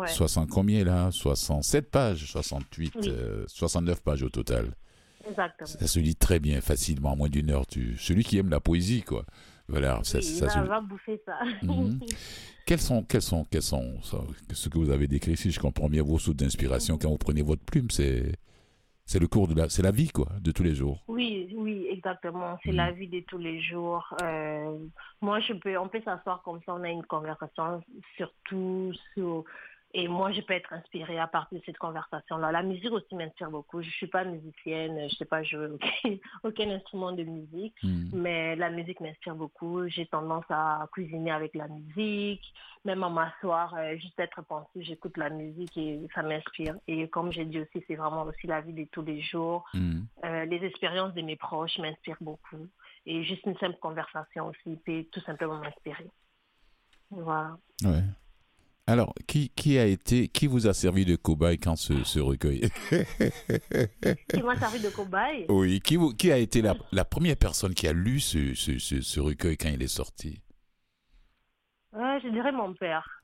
60 combien là? 67 pages, 68, 69 euh, pages au total. Exactement. Ça se lit très bien, facilement, en moins d'une heure. Tu... Celui qui aime la poésie, quoi. Voilà, ça, ça se... va bouffer ça. Mhm. quels sont, quels sont, quels sont ce que vous avez décrit ici Je comprends bien vos sources d'inspiration quand vous prenez votre plume, c'est C'est le cours de la, c'est la vie quoi, de tous les jours. Oui, oui, exactement. C'est la vie de tous les jours. Euh, moi, je peux, on peut s'asseoir comme ça, on a une conversation sur tout, sur, et moi, je peux être inspirée à partir de cette conversation-là. La musique aussi m'inspire beaucoup. Je suis pas musicienne, je sais pas jouer aucun, aucun instrument de musique, Mhm. mais la musique m'inspire beaucoup. J'ai tendance à cuisiner avec la musique, même à m'asseoir, euh, juste être pensif, j'écoute la musique et ça m'inspire. Et comme j'ai dit aussi, c'est vraiment aussi la vie de tous les jours. Mhm. Euh, les expériences de mes proches m'inspirent beaucoup. Et juste une simple conversation aussi peut tout simplement m'inspirer. Voilà. Ouais. Alors, qui, qui a été, qui vous a servi de cobaye quand ce, ce recueil? Qui m'a servi de cobaye? Oui, qui, vous- qui a été la, la première personne qui a lu ce, ce, ce, ce recueil quand il est sorti? Euh, Je dirais mon père.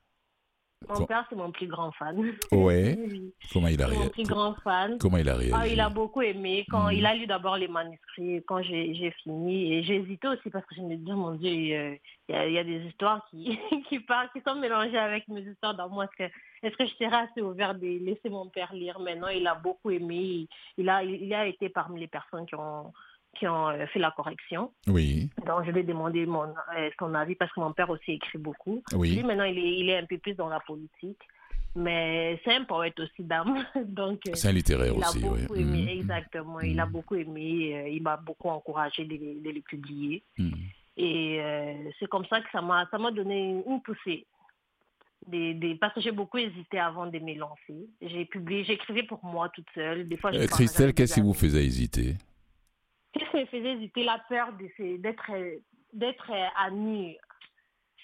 Mon Quoi père, c'est mon plus grand fan. Ouais. Oui, Comment il a, c'est mon réagi plus grand fan. Comment il a réagi? Ah, il a beaucoup aimé. Quand Mhm. il a lu d'abord les manuscrits, quand j'ai fini, et j'ai hésité aussi parce que je me disais, mon Dieu, euh, il y, a, il y a des histoires qui, qui, parlent, qui sont mélangées avec mes histoires dans moi. Est-ce que, est-ce que je serais assez ouvert de laisser mon père lire? Maintenant, il a beaucoup aimé. Il, il a, il a été parmi les personnes qui ont, qui ont euh, fait la correction. Oui, Donc, je lui ai demandé mon, euh, son avis parce que mon père aussi écrit beaucoup. Lui, oui. maintenant, il est, il est un peu plus dans la politique. Mais c'est un poète aussi d'âme. Donc, euh, C'est un littéraire il a aussi, beaucoup oui. aimé, Mhm. exactement. Il a Mhm. beaucoup aimé. il m'a beaucoup encouragé de, les- de les publier. Mhm. Et euh, c'est comme ça que ça m'a, ça m'a donné une poussée. Des, des, parce que j'ai beaucoup hésité avant de me lancer. J'ai publié, j'écrivais pour moi toute seule. Des fois, Euh, Christelle, qu'est-ce qui vous faisait hésiter? Qu'est-ce qui me faisait hésiter? La peur d'être, d'être à nu.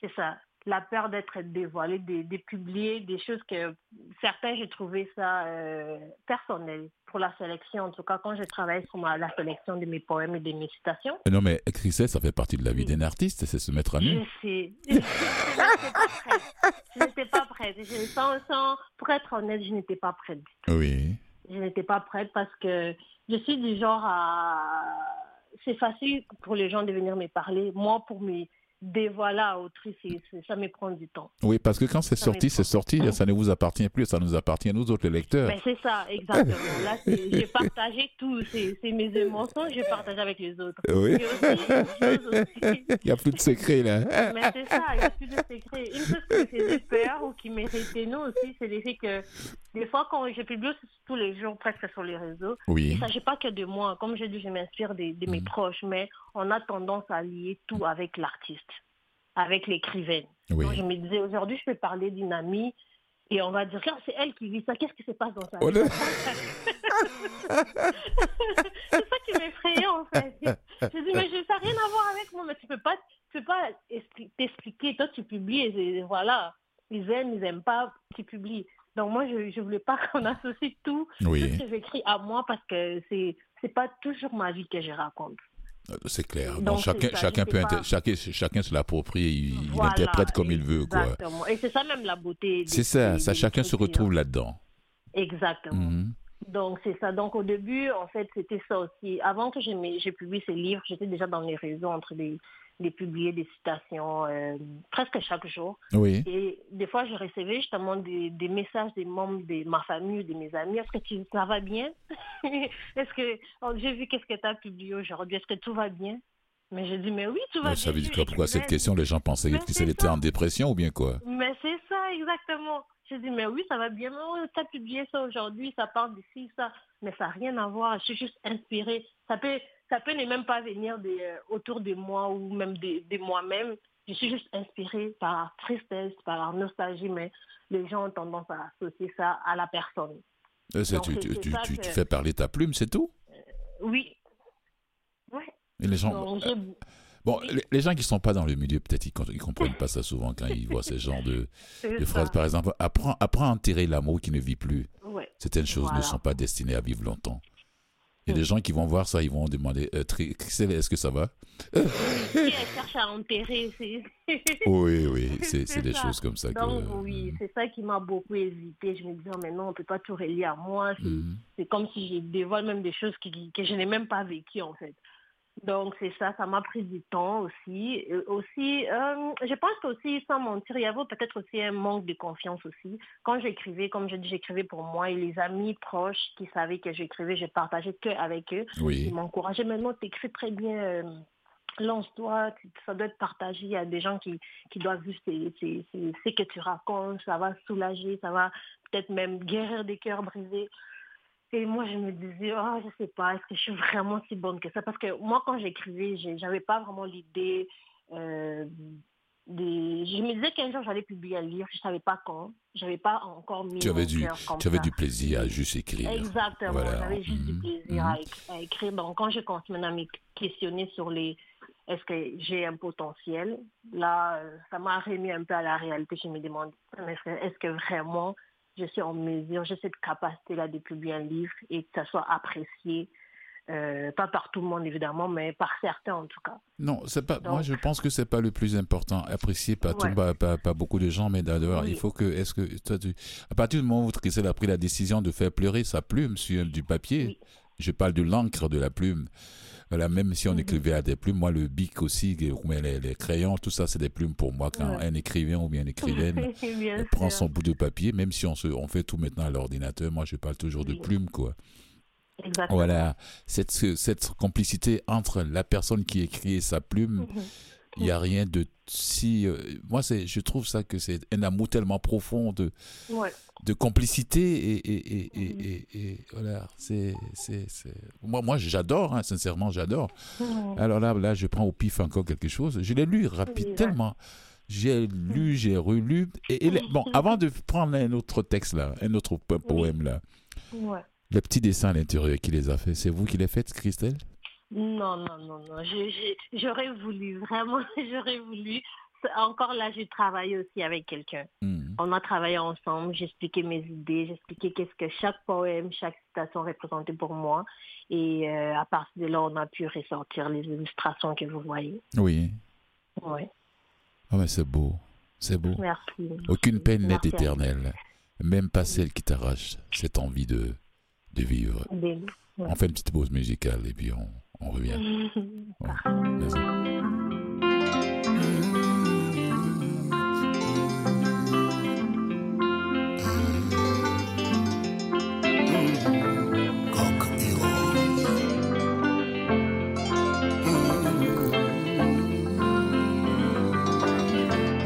C'est ça. La peur d'être dévoilé, de, de publier des choses que certains, j'ai trouvé ça euh, personnel pour la sélection. En tout cas, quand j'ai travaillé sur ma- la sélection de mes poèmes et de mes citations, Non, mais Christelle, ça fait partie de la vie Oui. d'un artiste, c'est se mettre à nu. je sais. Je n'étais pas prête. Je n'étais pas prête. Je- sans- sans- pour être honnête, je n'étais pas prête. Oui. je n'étais pas prête parce que je suis du genre à... C'est facile pour les gens de venir me parler. Moi, pour me dévoiler à autrui, ça me prend du temps. Oui, parce que quand c'est sorti, c'est sorti, ça ne vous appartient plus, ça nous appartient à nous autres, les lecteurs. Mais c'est ça, exactement. Là, j'ai partagé tout. C'est mes émotions, je partage avec les autres. Oui. Aussi, Il n'y a plus de secret, là. Mais c'est ça, il n'y a plus de secret. Une chose me faisait peur ou qui me nous aussi, c'est le fait que des fois, quand je publie tous les jours presque sur les réseaux, il Oui. ne s'agit pas que de moi. Comme je dis, je m'inspire de, de mes Mhm. proches, mais on a tendance à lier tout avec l'artiste, avec l'écrivaine. Oui. Donc, je me disais, aujourd'hui, je peux parler d'une amie et on va dire, c'est elle qui vit ça, qu'est-ce qui se passe dans sa Oh vie? C'est ça qui m'effrayait en fait. Je dis, mais je- ça n'a rien à voir avec moi, mais tu peux pas, tu peux pas expli- t'expliquer. Toi, tu publies et, voilà. Ils aiment, ils n'aiment pas, tu publies. Donc moi, je ne voulais pas qu'on associe tout, tout Oui, ce que j'écris à moi parce que c'est c'est pas toujours ma vie que je raconte. C'est clair. Donc, chacun, ça, chacun, peut pas- chacun, chacun se l'approprie, il, il interprète comme il veut, quoi. Et c'est ça même la beauté. C'est ça, des- ça, des chacun se écritures. retrouve là-dedans. Exactement. Mhm. Donc, c'est ça. Donc, au début, en fait, c'était ça aussi. Avant que j'ai publié ces livres, j'étais déjà dans les réseaux en train de, publier des citations euh, presque chaque jour. Oui. Et des fois, je recevais justement des, des messages des membres de ma famille, de mes amis. Est-ce que tu, ça va bien? Est-ce que oh, j'ai vu qu'est-ce que tu as publié aujourd'hui Est-ce que tout va bien? Mais j'ai dit, mais oui, tout va Mais bien. ça veut dire quoi? Pourquoi cette question Les gens pensaient était ça. en dépression ou bien quoi? Mais c'est ça, exactement. J'ai dit, mais oui, ça va bien. Mais tu as publié ça aujourd'hui, ça parle d'ici, ça. Mais ça n'a rien à voir. Je suis juste inspirée. Ça peut, ça peut ne même pas venir de, euh, autour de moi ou même de, de moi-même. Je suis juste inspirée par la tristesse, par la nostalgie, mais les gens ont tendance à associer ça à la personne. Euh, Donc, tu, que- fais parler ta plume, c'est tout? Oui. Ouais. Et les gens, Donc, bon, oui. les, les gens qui sont pas dans le milieu, peut-être ils, ils comprennent pas ça souvent quand ils voient ce genre de, phrases. Par exemple, apprends, apprends à enterrer l'amour qui ne vit plus. Ouais. Certaines choses Voilà. ne sont pas destinées à vivre longtemps. Il y a Mm. des gens qui vont voir ça, ils vont demander euh, est-ce que ça va? Elle cherche à enterrer. Oui, oui, c'est des choses comme ça. que- Donc oui, c'est ça qui m'a beaucoup hésité. Je me disais, oh, mais non, on ne peut pas tout relier à moi. C'est Mhm. c'est comme si je dévoile même des choses qui, que je n'ai même pas vécues, en fait. Donc c'est ça, ça m'a pris du temps aussi. aussi, euh, je pense qu'aussi, sans mentir, il y avait peut-être aussi un manque de confiance aussi. Quand j'écrivais, comme je dis, j'écrivais pour moi et les amis proches qui savaient que j'écrivais, je partageais que avec eux. Oui. Ils m'encourageaient. Maintenant, tu écris très bien. Euh, lance-toi, ça doit être partagé. Il y a des gens qui, qui doivent vu ce que tu racontes, ça va soulager, ça va peut-être même guérir des cœurs brisés. Et moi, je me disais, oh, je sais pas, est-ce que je suis vraiment si bonne que ça? Parce que moi, quand j'écrivais, j'avais pas vraiment l'idée. Euh, des... Je me disais qu'un jour, j'allais publier un livre, je savais pas quand. J'avais pas encore mis. Tu avais, du, tu avais du plaisir à juste écrire. Exactement, j'avais juste du mhm. plaisir à, mhm. écrire. Donc, quand je continué à me questionner sur les. Est-ce que j'ai un potentiel Là, ça m'a remis un peu à la réalité. Je me demande, est-ce que vraiment je suis en mesure, j'ai cette capacité-là de publier un livre et que ça soit apprécié. Euh, pas par tout le monde évidemment, mais par certains en tout cas. Non, c'est pas. moi, je pense que c'est pas le plus important. Apprécié par tout, pas, beaucoup de gens, mais d'ailleurs, il faut que. Est-ce que toi, tu, à partir du moment où Christelle a pris la décision de faire pleurer sa plume sur du papier, je parle de l'encre de la plume. Voilà, même si on mhm. écrivait à des plumes, moi, le bic aussi, les, les crayons, tout ça, c'est des plumes pour moi. Quand un écrivain ou bien une écrivaine prend son bout de papier, même si on, se, on fait tout maintenant à l'ordinateur, moi, je parle toujours de plumes, quoi. Exactement. Voilà, cette, cette complicité entre la personne qui écrit et sa plume, mhm. Il n'y a rien de si. Euh, moi, je trouve ça que c'est un amour tellement profond de, de complicité et, et, et, et, voilà. C'est, c'est, Moi, moi j'adore, hein, sincèrement, j'adore. Alors là, là, je prends au pif encore quelque chose. Je l'ai lu rapide, tellement. J'ai lu, j'ai relu. Et, bon, avant de prendre un autre texte là, un autre poème là, le petit dessin à l'intérieur qui les a fait, c'est vous qui les faites, Christelle? Non, non, non, non. J'aurais voulu, vraiment, j'aurais voulu. Encore là, j'ai travaillé aussi avec quelqu'un. Hmm. On a travaillé ensemble, j'expliquais mes idées, j'expliquais qu'est-ce que chaque poème, chaque citation représentait pour moi. Et euh, à partir de là, on a pu ressortir les illustrations que vous voyez. Oui. Oui. Ah, mais c'est beau. C'est beau. Merci. Aucune peine n'est éternelle, même pas celle qui t'arrache cette envie de, de vivre. On fait une petite pause musicale et puis on, on revient.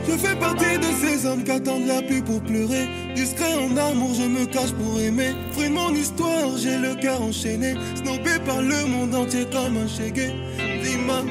Je fais partie de ces hommes qui attendent la pluie pour pleurer. Discret en amour, je me cache pour aimer. Fruit de mon histoire, j'ai le cœur enchaîné. Snobé par le monde entier comme un chégué. Dis-moi,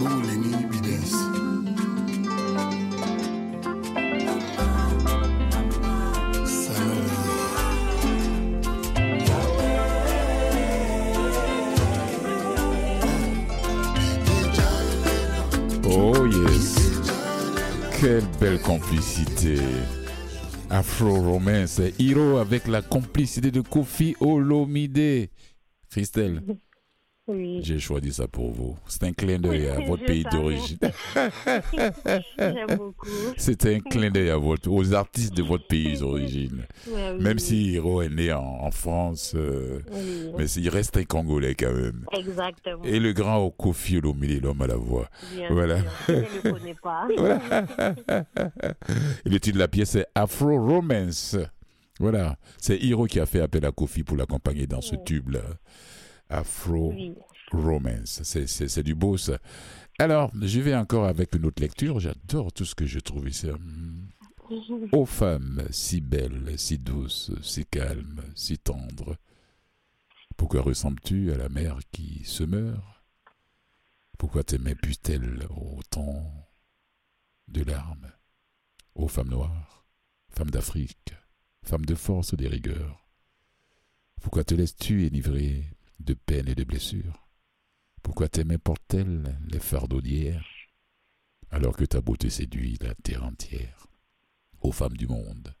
Oh yes. Quelle belle complicité. Afro-romain, c'est Hiro avec la complicité de Kofi Olomide. Christelle. Oui. j'ai choisi ça pour vous. C'est un clin d'œil à votre pays d'origine. J'aime beaucoup. C'est un clin d'œil à votre, aux artistes de votre pays d'origine. Ouais, oui, Même si Hiro est né en, en France, euh, Oui. mais il reste un Congolais quand même. Exactement. Et le grand Kofi Olomide, l'homme à la voix. Bien voilà. Je ne le connais pas. Et le titre de la pièce est Afro Romance. Voilà, c'est Hiro qui a fait appel à Kofi pour l'accompagner dans ce tube-là. Afro Oui. Romance, c'est- du beau ça. Alors, je vais encore avec une autre lecture. J'adore tout ce que je trouve ici. Ô femme, si belle, si douce, si calme, si tendre, pourquoi ressembles-tu à la mère qui se meurt? Pourquoi tes mains puent-elles autant de larmes? Ô femme noire, femme d'Afrique, femme de force et des rigueurs, pourquoi te laisses-tu enivrer de peine et de blessures Pourquoi tes mains portent-elles les fardeaux d'hier alors que ta beauté séduit la terre entière? Ô femmes du monde,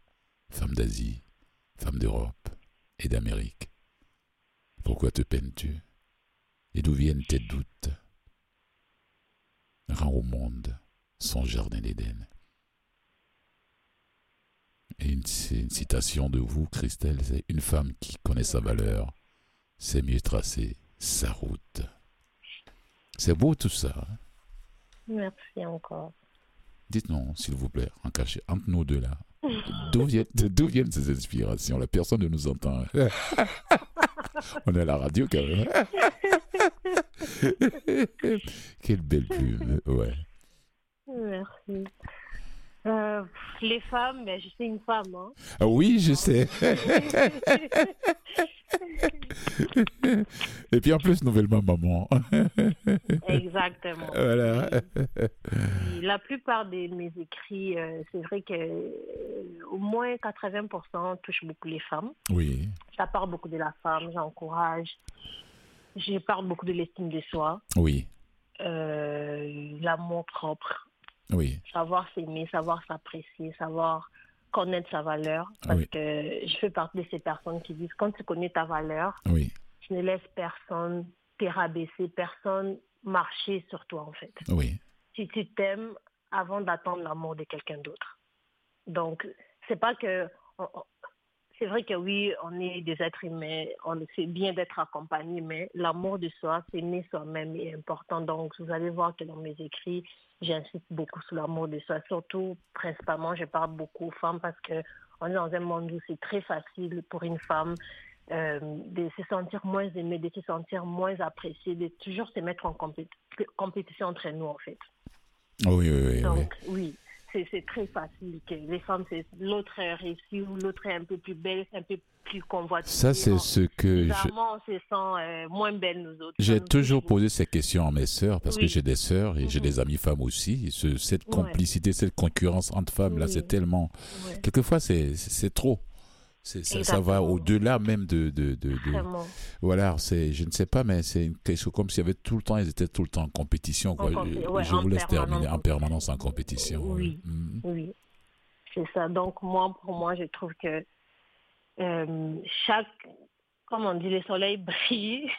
femmes d'Asie, femmes d'Europe et d'Amérique, pourquoi te peines-tu? Et d'où viennent tes doutes? Rends au monde son jardin d'Éden. Et une, citation de vous, Christelle, c'est une femme qui connaît sa valeur, c'est mieux tracer sa route. C'est beau tout ça. hein? Merci encore. Dites-nous, s'il vous plaît, en cachet, entre nous deux là, d'où viennent, ces inspirations? La personne ne nous entend. On est à la radio quand même. Quelle belle plume, ouais. Merci. Euh, les femmes, ben, je suis une femme. Hein. Ah oui, je sais. Et puis en plus, nouvellement maman. Exactement. voilà. La plupart de mes écrits, euh, c'est vrai que euh, au moins 80% touchent beaucoup les femmes. Oui, Ça parle beaucoup de la femme, j'encourage. Je parle beaucoup de l'estime de soi, oui, euh, l'amour propre, oui, savoir s'aimer, savoir s'apprécier, savoir connaître sa valeur. Parce Oui. que je fais partie de ces personnes qui disent quand tu connais ta valeur, oui, tu ne laisses personne te rabaisser, personne marcher sur toi en fait. oui, Si tu t'aimes avant d'attendre l'amour de quelqu'un d'autre. Donc, c'est pas que. c'est vrai que oui, on est des êtres humains, on c'est bien d'être accompagné, mais l'amour de soi, s'aimer soi-même est important. Donc, vous allez voir que dans mes écrits, j'insiste beaucoup sur l'amour de soi. Surtout, principalement, je parle beaucoup aux femmes parce que on est dans un monde où c'est très facile pour une femme euh, de se sentir moins aimée, de se sentir moins appréciée, de toujours se mettre en compé- compétition entre nous, en fait. oui, oui, oui, oui. Donc, oui, c'est c'est très facile que les femmes, c'est l'autre est réussi ou l'autre est un peu plus belle, un peu plus convoitée. Ça, c'est ce que je- on se sent euh, moins belle, nous autres. J'ai toujours posé ces questions à mes sœurs parce que j'ai des sœurs et j'ai Mhm. des amies femmes aussi. Ce- cette Ouais. complicité, cette concurrence entre femmes là, c'est tellement. Ouais, Quelquefois, c'est c'est trop. Ça, ça va au-delà même de, de, de, de-. Voilà, c'est, je ne sais pas, mais c'est une question comme s'il y avait tout le temps, ils étaient tout le temps en compétition. Quoi. En je ouais, je en vous laisse terminer en en permanence en compétition. Oui. Mm. Oui, c'est ça. Donc, moi, pour moi, je trouve que euh, chaque, comme on dit, le soleil brille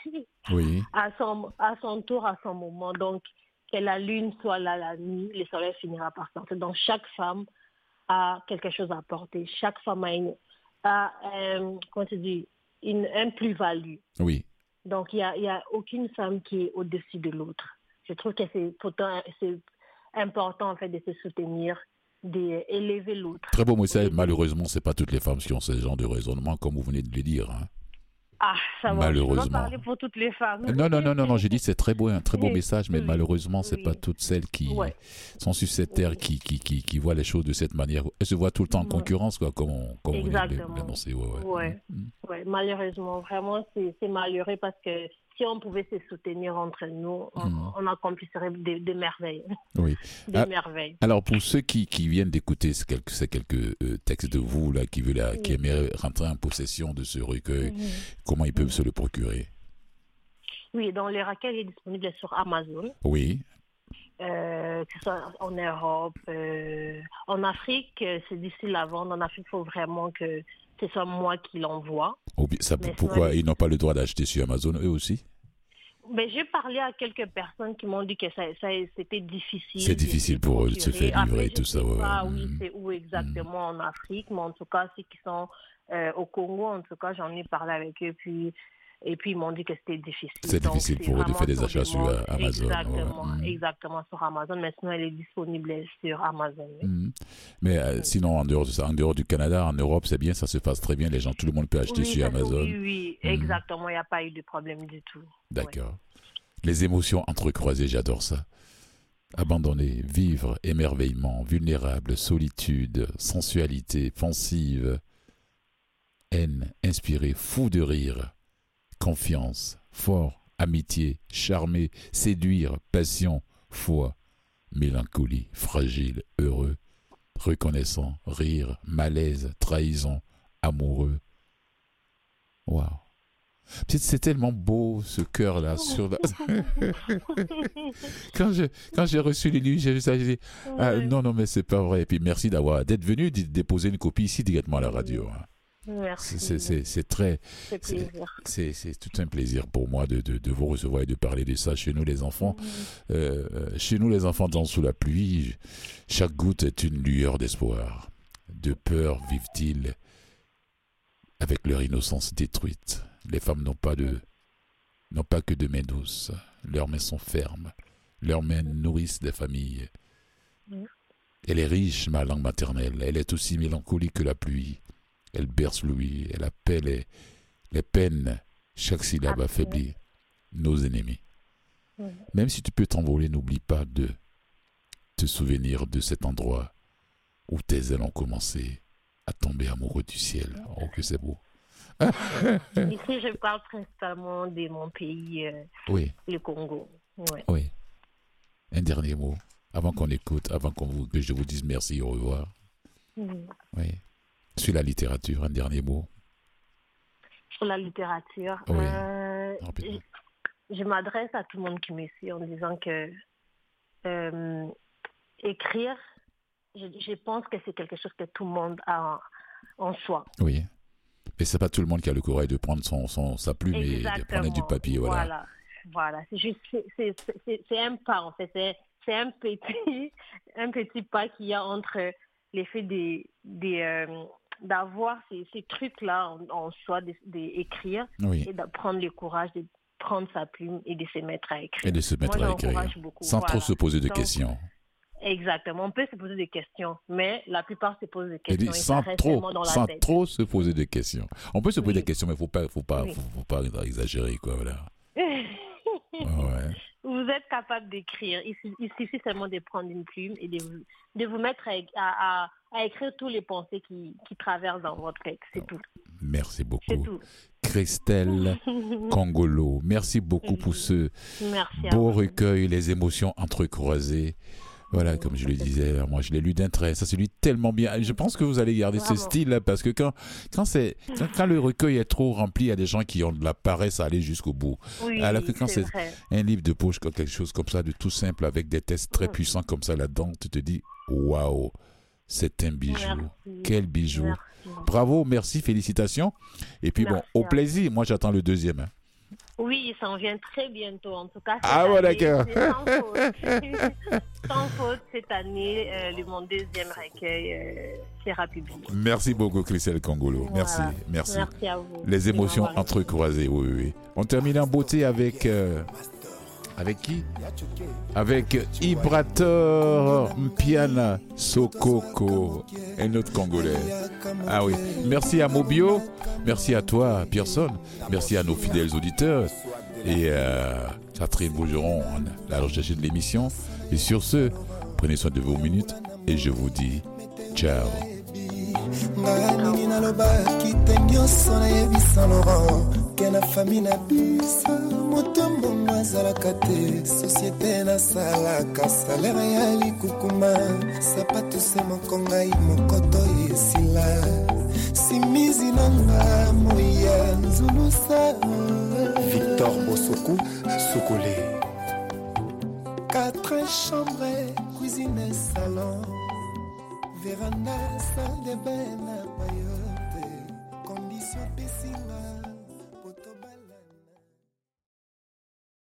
Oui, à son, à son tour, à son moment. Donc, que la lune soit là la nuit, le soleil finira par sortir. Donc, chaque femme a quelque chose à apporter. Chaque femme a, une, a euh, comment tu dis, une, un plus-value. oui, Donc, il n'y a, y a aucune femme qui est au-dessus de l'autre. Je trouve que c'est pourtant c'est important, en fait, de se soutenir, d'élever l'autre. très beau message. Malheureusement, c'est pas toutes les femmes qui ont ce genre de raisonnement, comme vous venez de le dire. hein. Ah, ça va. Malheureusement. parler pour toutes les femmes. Non, non, non, non, non, j'ai dit c'est très beau, un très beau Oui, message, mais oui, malheureusement, c'est oui. pas toutes celles qui Ouais. sont sur cette terre qui, qui, qui, qui voient les choses de cette manière. Elles se voient tout le temps en concurrence, quoi, comme, on, comme de Exactement. l'annoncer. Ouais, ouais. Ouais. Mm. Ouais, malheureusement, vraiment, c'est malheureux parce que si on pouvait se soutenir entre nous, on, on accomplirait des, des merveilles. Oui. Des Ah. merveilles. Alors, pour ceux qui, qui viennent d'écouter ces quelques, ces quelques euh, textes de vous, là, qui, veulent, la- qui aimeraient rentrer en possession de ce recueil, comment ils peuvent se le procurer? Oui, donc le recueil est disponible sur Amazon. Oui, euh, que ce soit en Europe, euh, en Afrique, euh, c'est difficile à vendre. En Afrique, il faut vraiment que ce soit moi qui l'envoie. Ça- pourquoi ils n'ont pas le droit d'acheter sur Amazon eux aussi? Mais j'ai parlé à quelques personnes qui m'ont dit que ça, ça- c'était difficile. C'est difficile pour eux de se faire livrer et tout ça, ouais, ouais. oui, Mm. c'est où exactement en Afrique, mais en tout cas, ceux qui sont euh, au Congo, en tout cas, j'en ai parlé avec eux, puis et puis ils m'ont dit que c'était difficile. C'est difficile pour eux de faire des achats sur, euh, Amazon, ouais. Exactement, Mm. exactement sur Amazon. Mais sinon, elle est disponible sur Amazon. oui. Mhm. Mais euh, sinon, en dehors, de ça, en dehors du Canada, en Europe, c'est bien, ça se passe très bien. Les gens, tout le monde peut acheter Oui, sur c'est- Amazon. Oui, oui, Mm. exactement. Il n'y a pas eu de problème du tout. D'accord. Les émotions entrecroisées, j'adore ça. Abandonner, vivre, émerveillement, vulnérable, solitude, sensualité, pensive, haine, inspiré, fou de rire, confiance, fort, amitié, charmer, séduire, passion, foi, mélancolie, fragile, heureux, reconnaissant, rire, malaise, trahison, amoureux. Waouh. C'est- tellement beau ce cœur-là sur la... quand je quand j'ai reçu les livres, j'ai vu ça, j'ai dit ah, non non mais c'est pas vrai. Et puis merci d'avoir d'être venu déposer une copie ici directement à la radio. hein. C'est- très C'est tout un plaisir pour moi de, de, de vous recevoir et de parler de ça chez nous les enfants. Euh, euh, chez nous les enfants dansent sous la pluie. Chaque goutte est une lueur d'espoir. De peur vivent-ils avec leur innocence détruite. Les femmes n'ont pas de n'ont pas que de mains douces. Leurs mains sont fermes. Leurs mains nourrissent des familles. Elle est riche, ma langue maternelle. Elle est aussi mélancolique que la pluie. Elle berce l'ouïe. Elle appelle les, les peines. Chaque syllabe affaiblit nos ennemis. Même si tu peux t'envoler, n'oublie pas de te souvenir de cet endroit où tes ailes ont commencé à tomber amoureux du ciel. Oh, que c'est beau. Ici, je parle principalement de mon pays, euh, Oui, le Congo. Ouais. oui. Un dernier mot avant qu'on écoute, avant qu'on vous, que je vous dise merci, au revoir. Oui. Sur la littérature, un dernier mot? Sur la littérature, Oui. euh, je, je m'adresse à tout le monde qui me suit en disant que euh, écrire, je, je pense que c'est quelque chose que tout le monde a en, en soi. Oui. Mais c'est pas tout le monde qui a le courage de prendre son, son, sa plume et de prendre du papier. Voilà. Voilà. Voilà. C'est juste, un pas en fait. C'est c'est un petit, un petit pas qu'il y a entre l'effet des, des, euh, d'avoir ces, ces trucs-là en, en soi, d'écrire Oui. et de prendre le courage de prendre sa plume et de se mettre à écrire. Et de se mettre Moi, à écrire. beaucoup. Sans trop se poser de Donc, questions. Exactement. On peut se poser des questions, mais la plupart se posent des questions. et sans trop, seulement dans la sans tête. trop se poser de questions. On peut se poser Oui. des questions, mais faut pas, faut pas, Oui. faut, faut pas exagérer, quoi. Voilà. Ouais. Vous êtes capable d'écrire. Il, su- il suffit seulement de prendre une plume et de vous, de vous mettre à, à- à- à écrire tous les pensées qui, qui traversent dans votre tête. C'est tout. Merci beaucoup. tout. Christelle Congolo, merci beaucoup pour ce Merci beau recueil, les émotions entrecroisées. Voilà, comme je le disais, moi je l'ai lu d'un trait, ça se lit tellement bien. Je pense que vous allez garder ce Bravo. style parce que quand, quand, c'est, quand, quand le recueil est trop rempli, il y a des gens qui ont de la paresse à aller jusqu'au bout. Oui, Alors que quand c'est un livre de poche, quelque chose comme ça, de tout simple, avec des textes très Mm. puissants comme ça là-dedans, tu te dis, waouh, c'est un bijou. Merci. Quel bijou. Merci. Bravo, merci, félicitations. Et puis bon, au plaisir, moi j'attends le deuxième. hein. Oui, ça en vient très bientôt. En tout cas, Ah, bon, année, d'accord. Sans faute. Sans faute, cette année, euh, le- mon deuxième recueil euh, sera publié. Merci beaucoup, Christelle Congolo. Voilà. Merci, merci. Merci à vous. Les émotions entrecroisées, oui, oui, oui. On termine en beauté avec. euh, avec qui Avec Ibrator Mpiana Sokoko, un autre Congolais. Ah oui. Merci à Mobio, merci à toi, Pearson, merci à nos fidèles auditeurs et euh, Catherine Bougeron, la recherche de l'émission. Et sur ce, prenez soin de vos minutes et je vous dis ciao. Ngai nini nalobaki te nyonso nayebisa laurent. Ke na fami na bisa moto mbongo azalaka te. Sosiete nasalaka salere ya likukuma. Sapatu se moko ngai mokoto esila. Simizi nanga moya nzulusa victor bosoku sokole. Quatre chambres, cuisine, salon. veranda salle de bain na payote kondisio epesinga